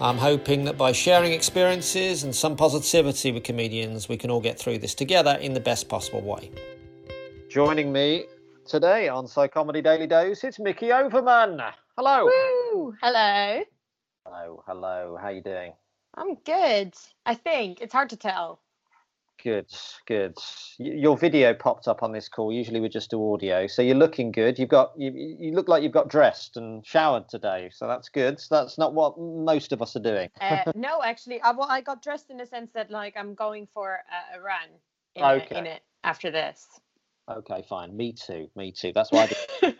I'm hoping that by sharing experiences and some positivity with comedians, we can all get through this together in the best possible way. Joining me today on Psychomedy Daily Dose, it's Micky Overman. Hello. Woo! Hello. Hello, hello. How are you doing? I'm good. I think it's hard to tell. Good, good. Your video popped up on this call. Usually we just do audio, so you're looking good. You've got you, you look like you've got dressed and showered today, so that's good. So that's not what most of us are doing. Uh, no, actually, I, well, I got dressed in the sense that like I'm going for a, a run in, Okay. it, in it after this. Okay, fine. Me too. Me too. That's why I,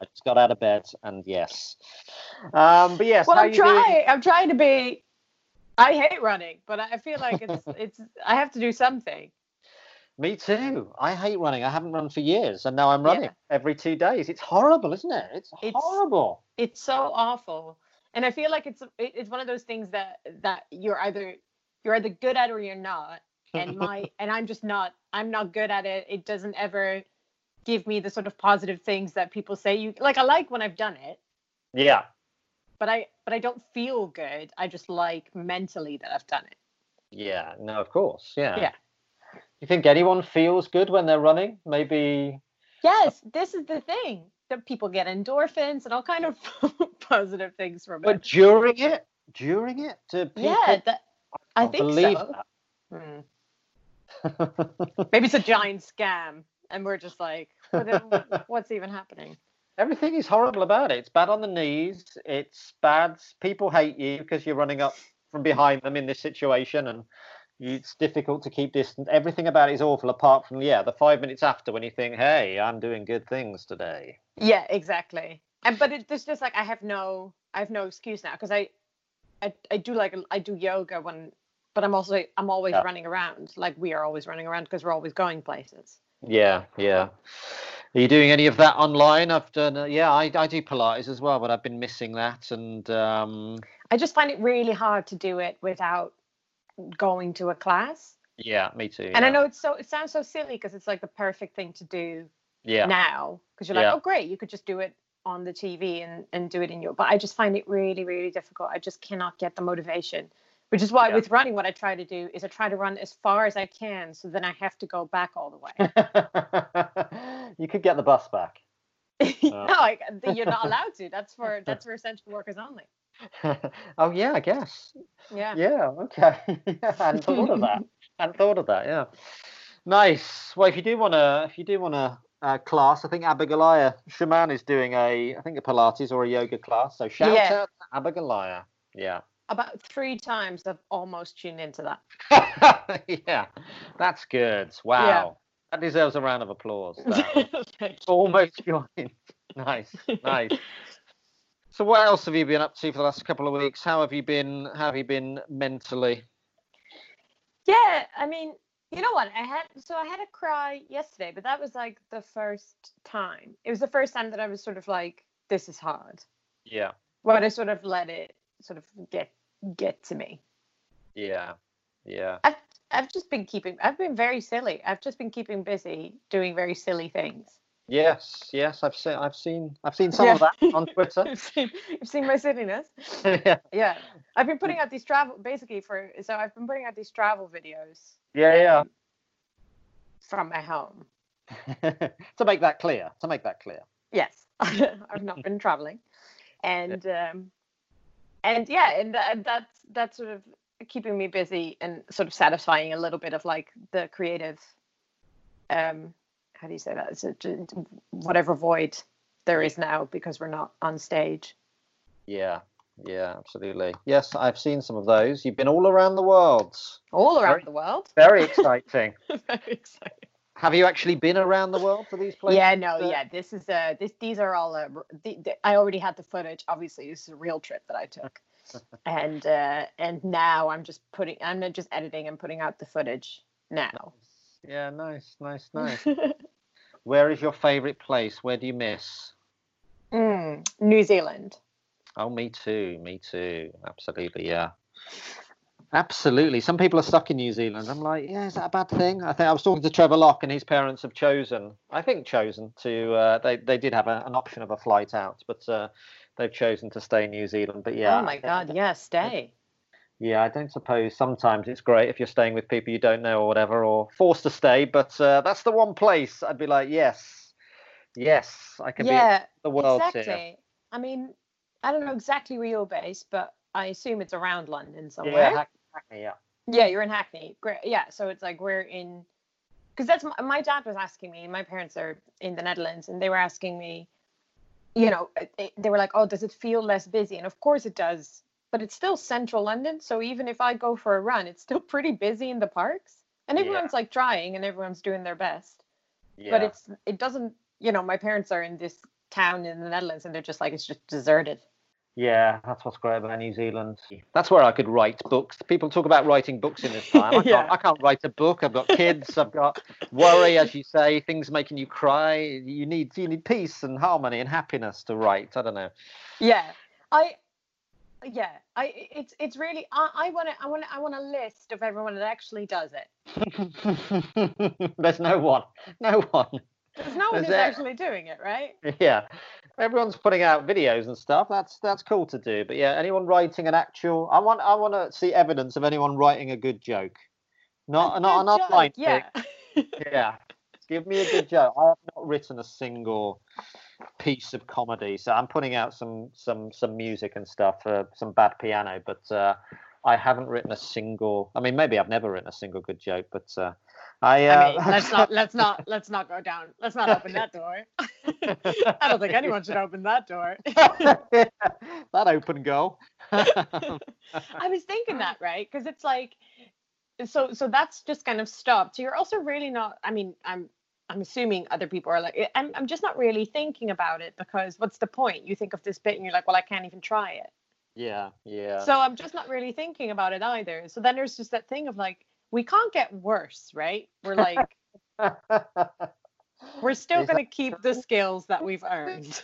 I just got out of bed, and yes. Um, but yes, well, how I'm you doing? trying. I'm trying to be. I hate running, but I feel like it's it's. I have to do something. Me too. I hate running. I haven't run for years, and now I'm Yeah. running every two days. It's horrible, isn't it? It's, It's- horrible. It's so awful, and I feel like it's it's one of those things that that you're either you're either good at or you're not. And my and I'm just not. I'm not good at it. It doesn't ever give me the sort of positive things that people say you like. I like when I've done it, Yeah. But I but I don't feel good. I just like mentally that I've done it. Yeah. No, of course. Yeah. Yeah. You think anyone feels good when they're running? Maybe. Yes, this is the thing that people get endorphins and all kind of positive things from But it. during it, during it, do people Yeah, that, I can't think so. Hmm. Maybe it's a giant scam, and we're just like, what what's even happening? Everything is horrible about it. It's bad on the knees. It's bad. People hate you because you're running up from behind them in this situation, and it's difficult to keep distance. Everything about it is awful, apart from yeah, the five minutes after when you think, "Hey, I'm doing good things today." Yeah, exactly. And but it's just like I have no, I have no excuse now because I, I, I do like I do yoga when, but I'm also I'm always Yeah. running around. Like we are always running around because we're always going places. Yeah, yeah. Are you doing any of that online? I've done. Uh, yeah, I, I do Pilates as well, but I've been missing that. And um, I just find it really hard to do it without going to a class. yeah, me too. And I know it's so it sounds so silly because it's like the perfect thing to do Yeah, now because you're like, Yeah. oh great, you could just do it on the TV and and do it in your. But I just find it really really difficult. I just cannot get the motivation. Which is why Yeah. with running, what I try to do is I try to run as far as I can, so then I have to go back all the way. you could get the bus back. no, I, you're not allowed to. That's for that's for essential workers only. oh yeah, I guess. Yeah. Yeah, okay. yeah, I hadn't thought of that. I hadn't thought of that. Yeah. Nice. Well, if you do want to, if you do want to uh, class, I think Abigoliah Schamaun is doing a, I think a Pilates or a yoga class. So shout Yeah. out to Abigoliah. Yeah. About three times I've almost tuned into that. yeah, that's good. Wow. That deserves a round of applause. Almost joined. Nice, nice. So, what else have you been up to for the last couple of weeks? How have you been? How have you been mentally? Yeah, I mean, you know what? I had so I had a cry yesterday, but that was like the first time. It was the first time that I was sort of like, this is hard. Yeah, But I sort of let it sort of get get to me. yeah, yeah. I've I've just been keeping I've been very silly. I've just been keeping busy doing very silly things. Yes, yes. I've seen, I've seen, I've seen some of that on Twitter. You've seen, you've seen my silliness. yeah, Yeah. I've been putting out these travel basically for so I've been putting out these travel videos. yeah, yeah. um, from my home. to make that clear, to make that clear. Yes, I've not been traveling, and um, and yeah, and, and that's that's sort of keeping me busy and sort of satisfying a little bit of like the creative. Um, how do you say that? Whatever void there is now because we're not on stage. Yeah, yeah, absolutely. Yes, I've seen some of those. You've been all around the world. All around very, the world. Very exciting. very exciting. Have you actually been around the world for these places? Yeah, no, yeah. This is a this these are all uh, the, the, I already had the footage. Obviously, this is a real trip that I took. and uh and now I'm just putting I'm just editing and putting out the footage now. Yeah, nice, nice, nice. Where is your favorite place? Where do you miss? Mm, New Zealand. Oh, me too. Me too. Absolutely. Yeah. Absolutely. Some people are stuck in New Zealand. I'm like, yeah, is that a bad thing? I think I was talking to Trevor Lock, and his parents have chosen, I think, chosen to. Uh, they they did have a, an option of a flight out, but uh, they've chosen to stay in New Zealand. But yeah. Oh my God! Yeah, stay. Yeah, I don't suppose sometimes it's great if you're staying with people you don't know or whatever, or forced to stay. But uh, that's the one place I'd be like, yes, yes, I can yeah, be the world exactly. Here. I mean, I don't know exactly where you're based, but I assume it's around London somewhere. Yeah, Hackney, yeah. Yeah, you're in Hackney. Great. Yeah, so it's like we're in, because that's my, my dad was asking me. My parents are in the Netherlands, and they were asking me, you know, it, they were like, "Oh, does it feel less busy?" And of course it does, but it's still central London. So even if I go for a run, it's still pretty busy in the parks, and everyone's yeah. like trying and everyone's doing their best. Yeah. But it's it doesn't, you know, my parents are in this town in the Netherlands, and they're just like it's just deserted. Yeah, that's what's great about New Zealand. That's where I could write books. People talk about writing books in this time. I, yeah. can't, I can't write a book. I've got kids. I've got worry, as you say, things making you cry. You need you need peace and harmony and happiness to write. I don't know. Yeah, I yeah i it's it's really i want to i want i want a list of everyone that actually does it there's no one no one there's no one who's actually doing it right? Yeah. Everyone's putting out videos and stuff. That's that's cool to do but yeah anyone writing an actual i want i want to see evidence of anyone writing a good joke. Not a not an online yeah. yeah. Give me a good joke. I have not written a single piece of comedy. So I'm putting out some some some music and stuff, uh, some bad piano, but uh, I haven't written a single. I mean, maybe I've never written a single good joke, but uh, I. I mean, uh, let's not let's not let's not go down. Let's not open that door. I don't think anyone should open that door. that open go. I was thinking that right because it's like so so that's just kind of stopped. So you're also really not. I mean, I'm I'm assuming other people are like, eh, I'm, I'm just not really thinking about it because what's the point? You think of this bit and you're like, well, I can't even try it. Yeah, yeah. So I'm just not really thinking about it either. So then there's just that thing of like, we can't get worse, right? We're like, we're still going to keep the skills that we've earned.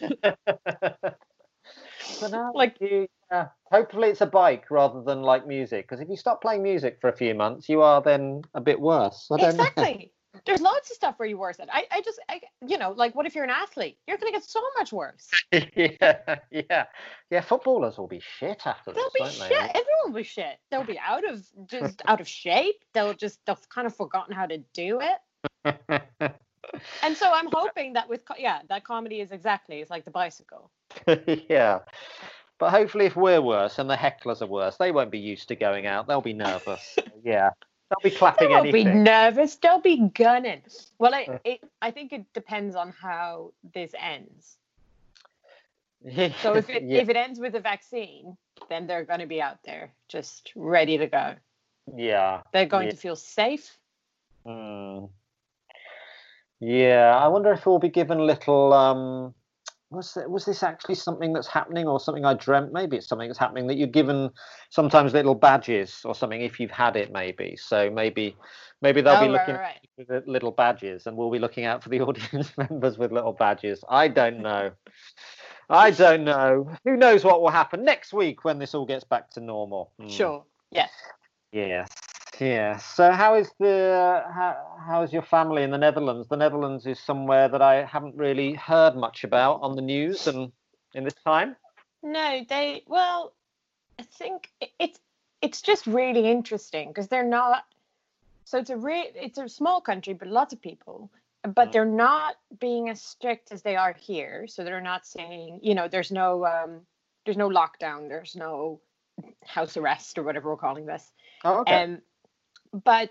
so now, like, yeah, hopefully it's a bike rather than like music. Because if you stop playing music for a few months, you are then a bit worse. exactly there's lots of stuff where you worse at. I, I just, I, you know, like what if you're an athlete? You're going to get so much worse. yeah, yeah, yeah. Footballers will be shit after they'll this. They'll be shit. They? Everyone will be shit. They'll be out of just out of shape. They'll just they've kind of forgotten how to do it. and so I'm hoping that with yeah, that comedy is exactly it's like the bicycle. yeah. But hopefully, if we're worse and the hecklers are worse, they won't be used to going out. They'll be nervous. yeah. They'll be clapping They'll anything. be nervous. They'll be gunning. Well, I, it, I think it depends on how this ends. so if it yeah. if it ends with a vaccine, then they're going to be out there just ready to go. Yeah. They're going yeah. to feel safe. Mm. Yeah, I wonder if we'll be given little um was was this actually something that's happening or something I dreamt? Maybe it's something that's happening that you're given sometimes little badges or something if you've had it, maybe. So maybe maybe they'll oh, be looking right, right. for little badges, and we'll be looking out for the audience members with little badges. I don't know. I don't know. Who knows what will happen next week when this all gets back to normal? Mm. Sure. Yes. Yes. Yeah. So how is the how how is your family in the Netherlands? The Netherlands is somewhere that I haven't really heard much about on the news and in this time. No, they well, I think it's it's just really interesting because they're not so it's a re- it's a small country, but lots of people. But Mm. they're not being as strict as they are here. So they're not saying, you know, there's no um, there's no lockdown, there's no house arrest or whatever we're calling this. Oh, okay. Um, but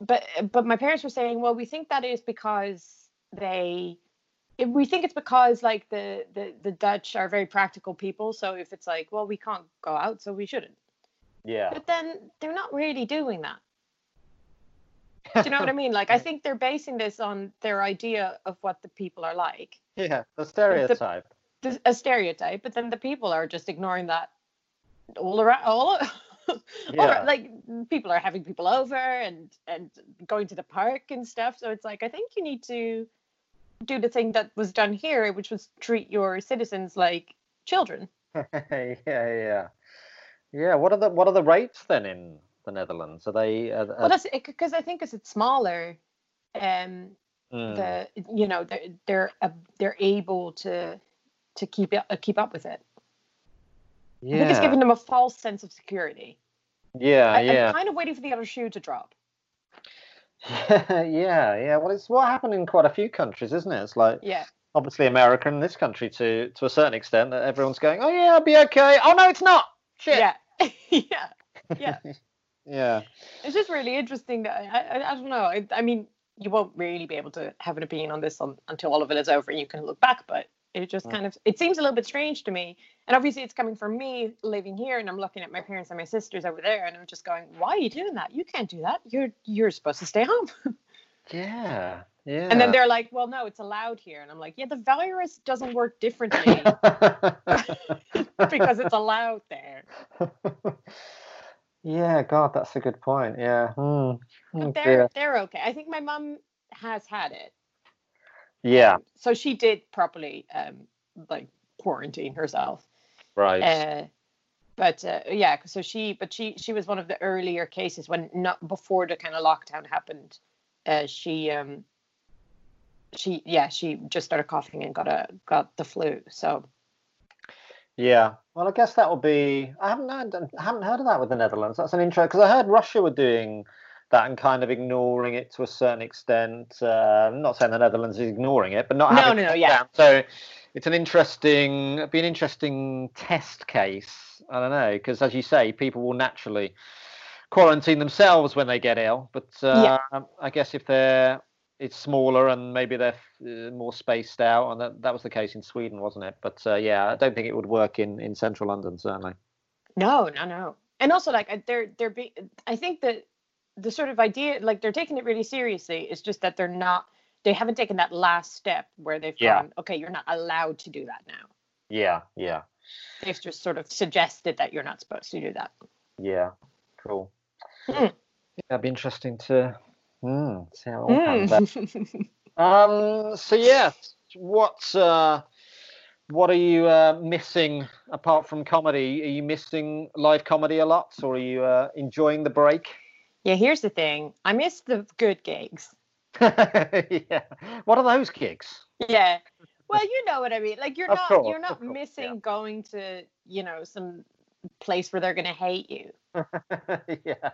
but but my parents were saying, well, we think that is because they. We think it's because like the, the the Dutch are very practical people. So if it's like, well, we can't go out, so we shouldn't. yeah. But then they're not really doing that. Do you know what I mean? Like I think they're basing this on their idea of what the people are like, yeah. The stereotype. There's a stereotype. But then the people are just ignoring that all around. All, all Yeah. around- like people are having people over and and going to the park and stuff. So it's like I think you need to do the thing that was done here, which was treat your citizens like children. yeah, yeah, yeah. What are the what are the rates then in the Netherlands? Are they? Are, Well, that's because I think as it's smaller, um, mm, the you know they're they're uh, they're able to to keep it uh, keep up with it. Yeah, I think it's giving them a false sense of security. yeah, I, yeah, I'm kind of waiting for the other shoe to drop. yeah, yeah. Well, it's what happened in quite a few countries, isn't it? It's like Yeah, obviously America and this country to to a certain extent that everyone's going, oh yeah, I'll be okay. Oh no, it's not. Shit. yeah, yeah. yeah. yeah. It's just really interesting. That I, I, I don't know. I, I mean, you won't really be able to have an opinion on this on, until all of it is over and you can look back. But it just Mm. kind of it seems a little bit strange to me. And obviously, it's coming from me living here, and I'm looking at my parents and my sisters over there, and I'm just going, "Why are you doing that? You can't do that. You're you're supposed to stay home." Yeah. Yeah. And then they're like, "Well, no, it's allowed here," and I'm like, "Yeah, the virus doesn't work differently because it's allowed there." yeah, God, that's a good point. Yeah. Oh, But they're dear. they're okay. I think my mum has had it. Yeah. Um, so she did properly um like quarantine herself. Right. Uh but uh, yeah, so she but she she was one of the earlier cases when not before the kind of lockdown happened. Uh she um she yeah, she just started coughing and got a got the flu. So Yeah, well, I guess that will be. I haven't heard, I haven't heard of that with the Netherlands. That's an intro because I heard Russia were doing that and kind of ignoring it to a certain extent. Uh, I'm not saying the Netherlands is ignoring it, but not No, having no, no, yeah. down. So it's an interesting, be an interesting test case. I don't know because, as you say, people will naturally quarantine themselves when they get ill. But uh, I guess if they're it's smaller and maybe they're uh, more spaced out, and that, that was the case in Sweden, wasn't it? But uh, yeah, I don't think it would work in, in central London, certainly. no, no, no. And also like they're they're be I think that the sort of idea like they're taking it really seriously. It's just that they're not they haven't taken that last step where they've Yeah. gone, okay, you're not allowed to do that now. Yeah, yeah, They've just sort of suggested that you're not supposed to do that. yeah. Cool. Yeah, that'd be interesting to mm, see how it all. Mm. Um. So yeah, what uh, what are you uh, missing apart from comedy? Are you missing live comedy a lot, or are you uh, enjoying the break? Yeah, here's the thing. I miss the good gigs. yeah. What are those gigs? Yeah. Well, you know what I mean. Like you're Of not course, you're not course, yeah. missing going to, you know, some place where they're gonna hate you. yeah.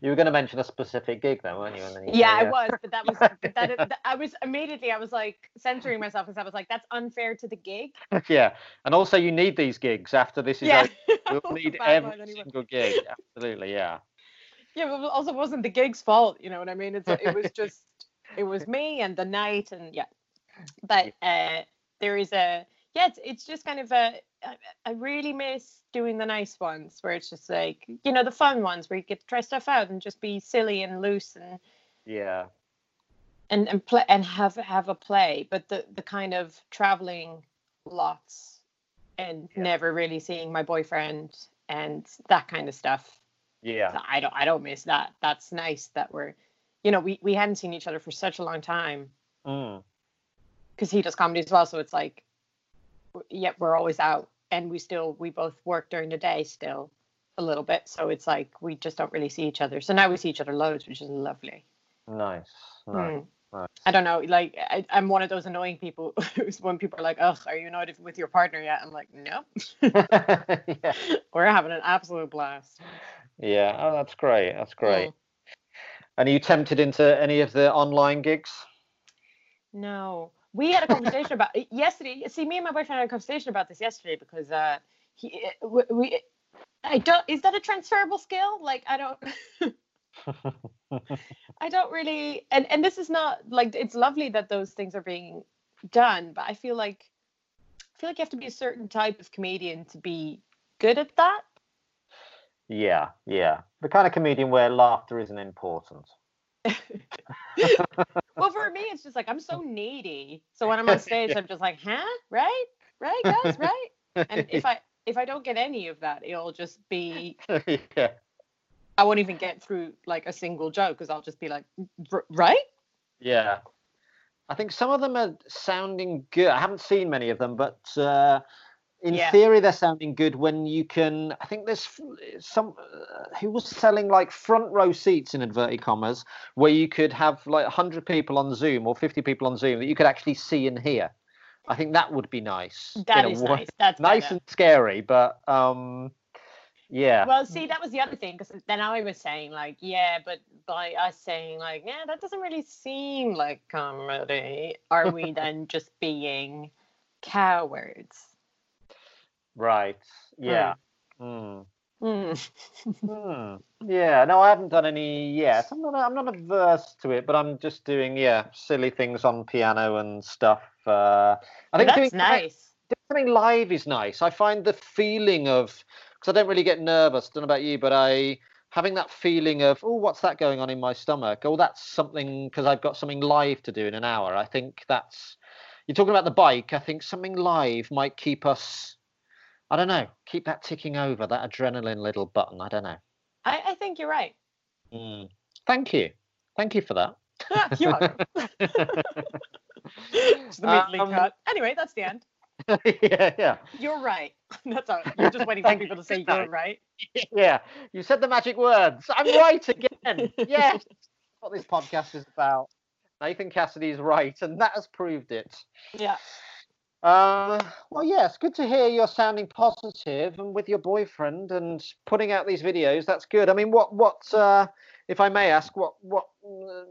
You were going to mention a specific gig, then, weren't you? Then you Yeah, I was, but that was that, that I was immediately I was like censoring myself because I was like, that's unfair to the gig. yeah. And also, you need these gigs after this is Yeah. over. We'll need every single gig. Absolutely, yeah. Yeah, but it also wasn't the gig's fault, you know what I mean? It's it was just it was me and the night and yeah. But uh there is a yeah, it's, it's just kind of a I, I really miss doing the nice ones where it's just like you know the fun ones where you get to try stuff out and just be silly and loose and Yeah. and and play and have have a play but the the kind of traveling lots and Yeah. never really seeing my boyfriend and that kind of stuff Yeah. I don't I don't miss that. That's nice that we're you know, we, we hadn't seen each other for such a long time Mm. because he does comedy as well. So it's like, yeah, we're always out and we still, we both work during the day still a little bit. So it's like, we just don't really see each other. So now we see each other loads, which is lovely. Nice. Nice. Mm. nice. I don't know. Like, I, I'm one of those annoying people who's when people are like, oh, are you annoyed with your partner yet? I'm like, no, yeah. we're having an absolute blast. Yeah. Oh, that's great. That's great. And are you tempted into any of the online gigs? No, we had a conversation about yesterday. See, me and my boyfriend had a conversation about this yesterday because uh, he we, we I don't. Is that a transferable skill? Like I don't. I don't really. And and this is not like it's lovely that those things are being done, but I feel like I feel like you have to be a certain type of comedian to be good at that. Yeah, yeah. The kind of comedian where laughter isn't important. well, for me, it's just like I'm so needy. So when I'm on stage, I'm just like, huh, right, right, guys, right. And if I if I don't get any of that, it'll just be. yeah. I won't even get through like a single joke because I'll just be like, right. Yeah. I think some of them are sounding good. I haven't seen many of them, but uh, in Yeah. theory, they're sounding good when you can. I think there's some uh, who was selling like front row seats in inverted commas, where you could have like 100 people on Zoom or 50 people on Zoom that you could actually see and hear. I think that would be nice. That is nice. That's nice better. and scary, but um, yeah. Well, see, that was the other thing because then I was saying like, yeah, but by us saying like, yeah, that doesn't really seem like comedy. Are we then just being cowards? Right. Yeah. Hmm. Hmm. Yeah, no, I haven't done any yet. I'm not. I'm not averse to it, but I'm just doing yeah silly things on piano and stuff. Uh, I think That's doing nice. doing something live is nice. I find the feeling of because I don't really get nervous. Don't know about you, but I having that feeling of oh, what's that going on in my stomach? Oh, that's something because I've got something live to do in an hour. I think that's you're talking about the bike. I think something live might keep us. I don't know. Keep that ticking over that adrenaline little button. I don't know. I, I think you're right. Mm. Thank you. Thank you for that. you're welcome. Immediately Um, cut. Anyway, that's the end. yeah, yeah, You're right. That's all. You're just waiting for people to say you're right. yeah. You said the magic words. I'm right again. yes. That's what this podcast is about. Nathan Cassidy is right, and that has proved it. Yeah. Uh, well, yes, good to hear you're sounding positive and with your boyfriend and putting out these videos. That's good. I mean, what, what, uh, if I may ask, what, what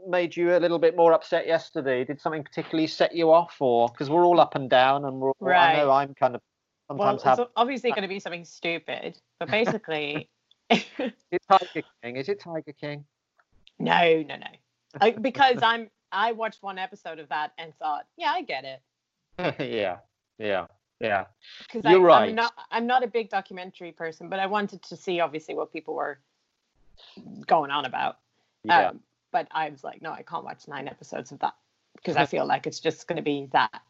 made you a little bit more upset yesterday? Did something particularly set you off, or because we're all up and down, and we're, all, I know I'm kind of sometimes Well, sometimes it's obviously going to be something stupid, but basically, Is it Tiger King? Is it Tiger King? no, no, no. I, because I'm, I watched one episode of that and thought, yeah, I get it. yeah, yeah, yeah. Because You're I'm right. not, I'm not a big documentary person, but I wanted to see obviously what people were going on about. Yeah. Um, but I was like, no, I can't watch nine episodes of that because I feel like it's just going to be that.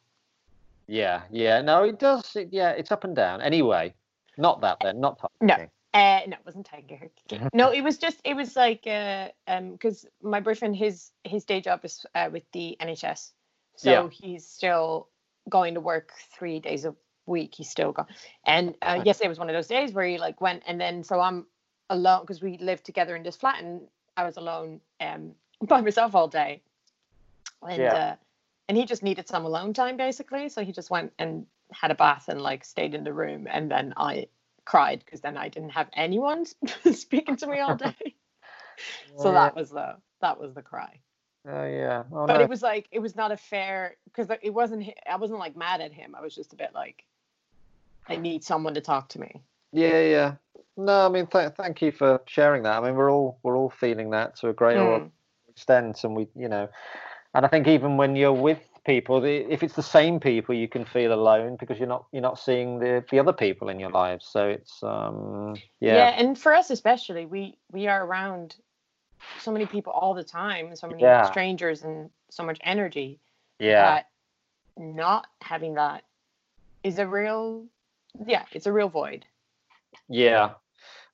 Yeah, yeah. No, it does. It, yeah, it's up and down. Anyway, not that then. Not Tiger No. King. Uh, no, it wasn't Tiger King. No, it was just it was like uh, um because my boyfriend his his day job is uh, with the NHS, so Yeah. he's still going to work three days a week. He's still gone, and uh, Right. yesterday was one of those days where he like went, and then so I'm alone because we lived together in this flat, and I was alone um by myself all day, and Yeah. uh, and he just needed some alone time basically, so he just went and had a bath and like stayed in the room, and then I cried because then I didn't have anyone speaking to me all day. so that was the that was the cry. Oh yeah. Oh, But no. it was like it was not a fair because it wasn't I wasn't like mad at him. I was just a bit like I need someone to talk to me. Yeah, yeah. No, I mean, th- thank you for sharing that. I mean, we're all we're all feeling that to a greater Mm. extent, and we, you know, and I think even when you're with people, if it's the same people, you can feel alone because you're not you're not seeing the the other people in your lives. So it's um Yeah. yeah and for us especially, we we are around so many people all the time, so many Yeah. strangers and so much energy yeah that not having that is a real yeah, it's a real void. yeah.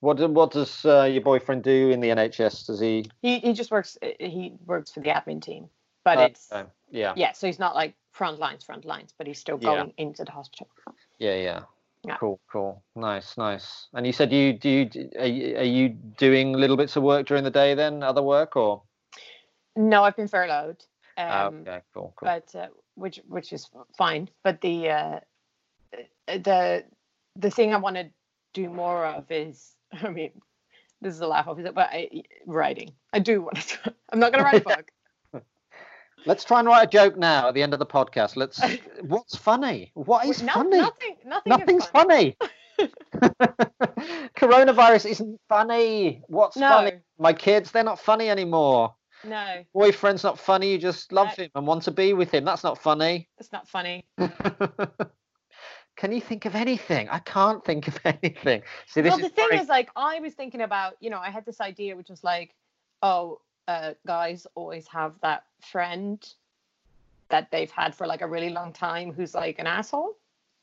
What what does uh, your boyfriend do in the NHS? Does he? He he just works uh, he works for the admin team. But uh, it's yeah yeah, so he's not like front lines, front lines, but he's still Yeah. going into the hospital. yeah yeah. Yeah. Cool, cool, nice, nice. And you said you do you are, you are you doing little bits of work during the day then, other work or? No, I've been furloughed. Um, Ah, okay, cool, cool. but uh, which which is fine. But the uh, the the thing I want to do more of is, I mean, this is a laugh off, but I, writing. I do want to. I'm not going to write a book. Let's try and write a joke now at the end of the podcast. Let's. What's funny? What is no, funny? Nothing. Nothing. Nothing's funny. Coronavirus isn't funny. What's No. funny? My kids, they're not funny anymore. No, Boyfriend's not funny. You just love No. him and want to be with him. That's not funny. it's not funny. Can you think of anything? I can't think of anything. See, this well, the thing very- is, like, I was thinking about, you know, I had this idea, which was like, oh, uh, guys always have that friend that they've had for like a really long time who's like an asshole,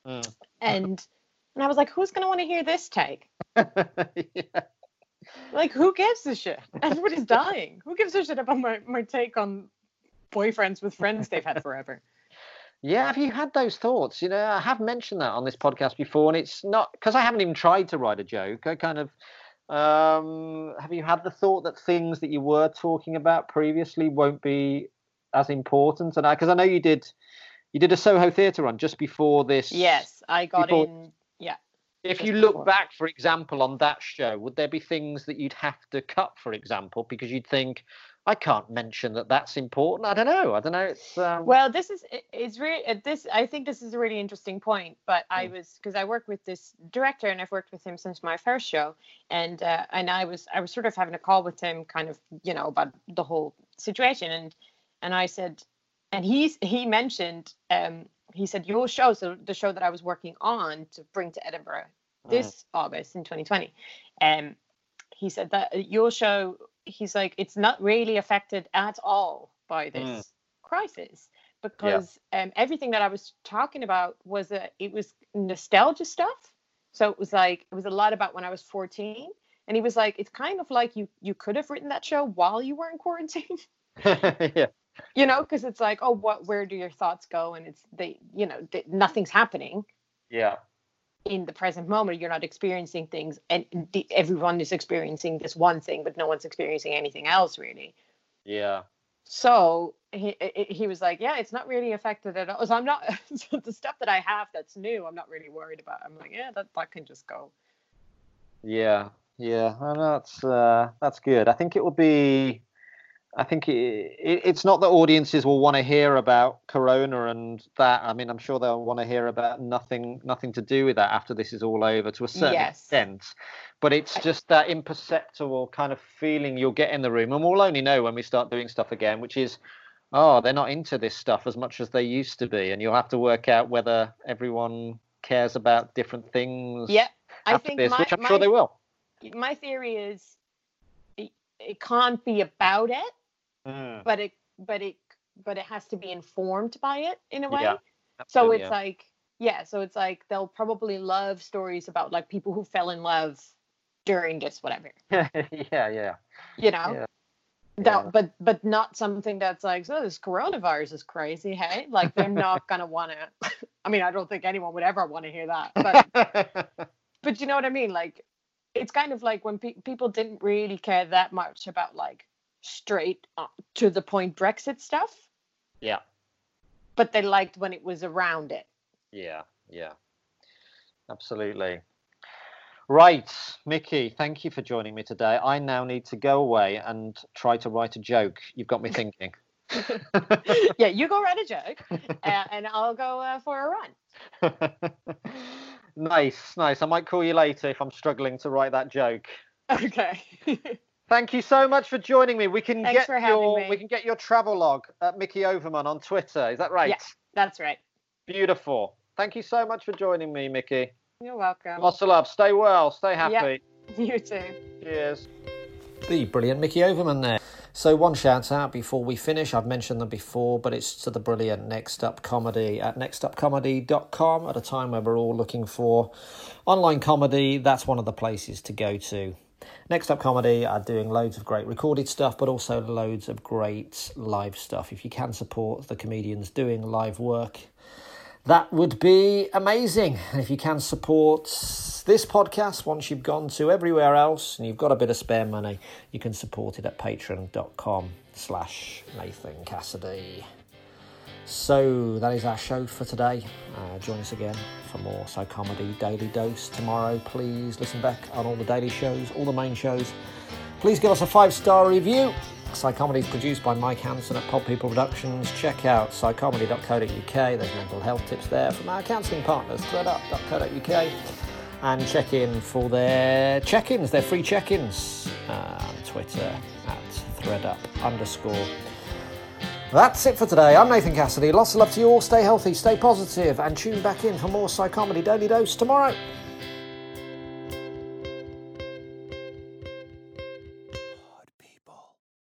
Mm. and and I was like, who's gonna want to hear this take? yeah. Like, who gives a shit? Everybody's dying. Who gives a shit about my, my take on boyfriends with friends they've had forever? Yeah, have you had those thoughts? You know, I have mentioned that on this podcast before, and it's not because I haven't even tried to write a joke. I kind of um, have you had the thought that things that you were talking about previously won't be as important? And I, because I know you did, you did a Soho Theatre run just before this. Yes, I got People- in. Yeah. If you look before. back, for example, on that show, would there be things that you'd have to cut, for example, because you'd think, I can't mention that that's important? I don't know. I don't know. It's um, Well, this is it- it's really uh, this. I think this is a really interesting point. But I Mm. was because I work with this director and I've worked with him since my first show, and uh, and I was I was sort of having a call with him, kind of you know about the whole situation, and and I said, and he's he mentioned um he said your show, so the show that I was working on to bring to Edinburgh this August in 2020, um, he said that your show, he's like, it's not really affected at all by this Mm. crisis because um, everything that I was talking about was a, it was nostalgia stuff. So it was like it was a lot about when I was 14, and he was like, it's kind of like you you could have written that show while you were in quarantine. yeah. you know because it's like oh what where do your thoughts go and it's they you know th- nothing's happening Yeah. In the present moment you're not experiencing things and the, everyone is experiencing this one thing but no one's experiencing anything else really Yeah. so he he- he was like yeah it's not really affected at all so i'm not so the stuff that i have that's new i'm not really worried about i'm like yeah that, that can just go Yeah, yeah, well, that's uh, that's good. I think it will be. I think it, it, it's not that audiences will want to hear about Corona and that. I mean, I'm sure they'll want to hear about nothing, nothing to do with that after this is all over to a certain Yes. extent. But it's just that imperceptible kind of feeling you'll get in the room, and we'll only know when we start doing stuff again, which is, oh, they're not into this stuff as much as they used to be, and you'll have to work out whether everyone cares about different things. yeah i think this, my, which I'm my, sure they will. my theory is it, it can't be about it Mm. but it but it but it has to be informed by it in a way Yeah, so it's like yeah so it's like they'll probably love stories about like people who fell in love during this whatever yeah. yeah, yeah, you know Yeah. that Yeah. but but not something that's like so this coronavirus is crazy hey like they're not gonna want to i mean i don't think anyone would ever want to hear that but but you know what i mean like it's kind of like when pe- people didn't really care that much about like straight uh, to the point brexit stuff yeah, but they liked when it was around it yeah, yeah. Absolutely. Right, Micky, thank you for joining me today. I now need to go away and try to write a joke. You've got me thinking. yeah you go write a joke uh, and i'll go uh, for a run nice, nice. I might call you later if I'm struggling to write that joke. okay Thank you so much for joining me. We can Thanks get for your me. we can get your travel log at Micky Overman on Twitter. Is that right? Yes. That's right Beautiful. Thank you so much for joining me, Micky. you're welcome Lots of love. Stay well. Stay happy. you too Cheers. The brilliant Micky Overman there. So, one shout out before we finish. I've mentioned them before, but it's to the brilliant Next Up Comedy at nextupcomedy.com at a time where we're all looking for online comedy. That's one of the places to go to. Next Up Comedy are doing loads of great recorded stuff, but also loads of great live stuff. If you can support the comedians doing live work, that would be amazing. And if you can support this podcast once you've gone to everywhere else and you've got a bit of spare money, you can support it at patreon.com slash Nathan Cassidy. So that is our show for today. Uh, join us again for more Psychomedy Daily Dose tomorrow. Please listen back on all the daily shows, all the main shows. Please give us a five star review. Psychomedy is produced by Mike Hanson at Pod People Productions. Check out psychomedy.co.uk. There's mental health tips there from our counselling partners, threadup.co.uk. And check in for their check ins, their free check ins uh, Twitter at threadup underscore. That's it for today. I'm Nathan Cassidy. Lots of love to you all. Stay healthy, stay positive, and tune back in for more Psychomedy Daily Dose tomorrow.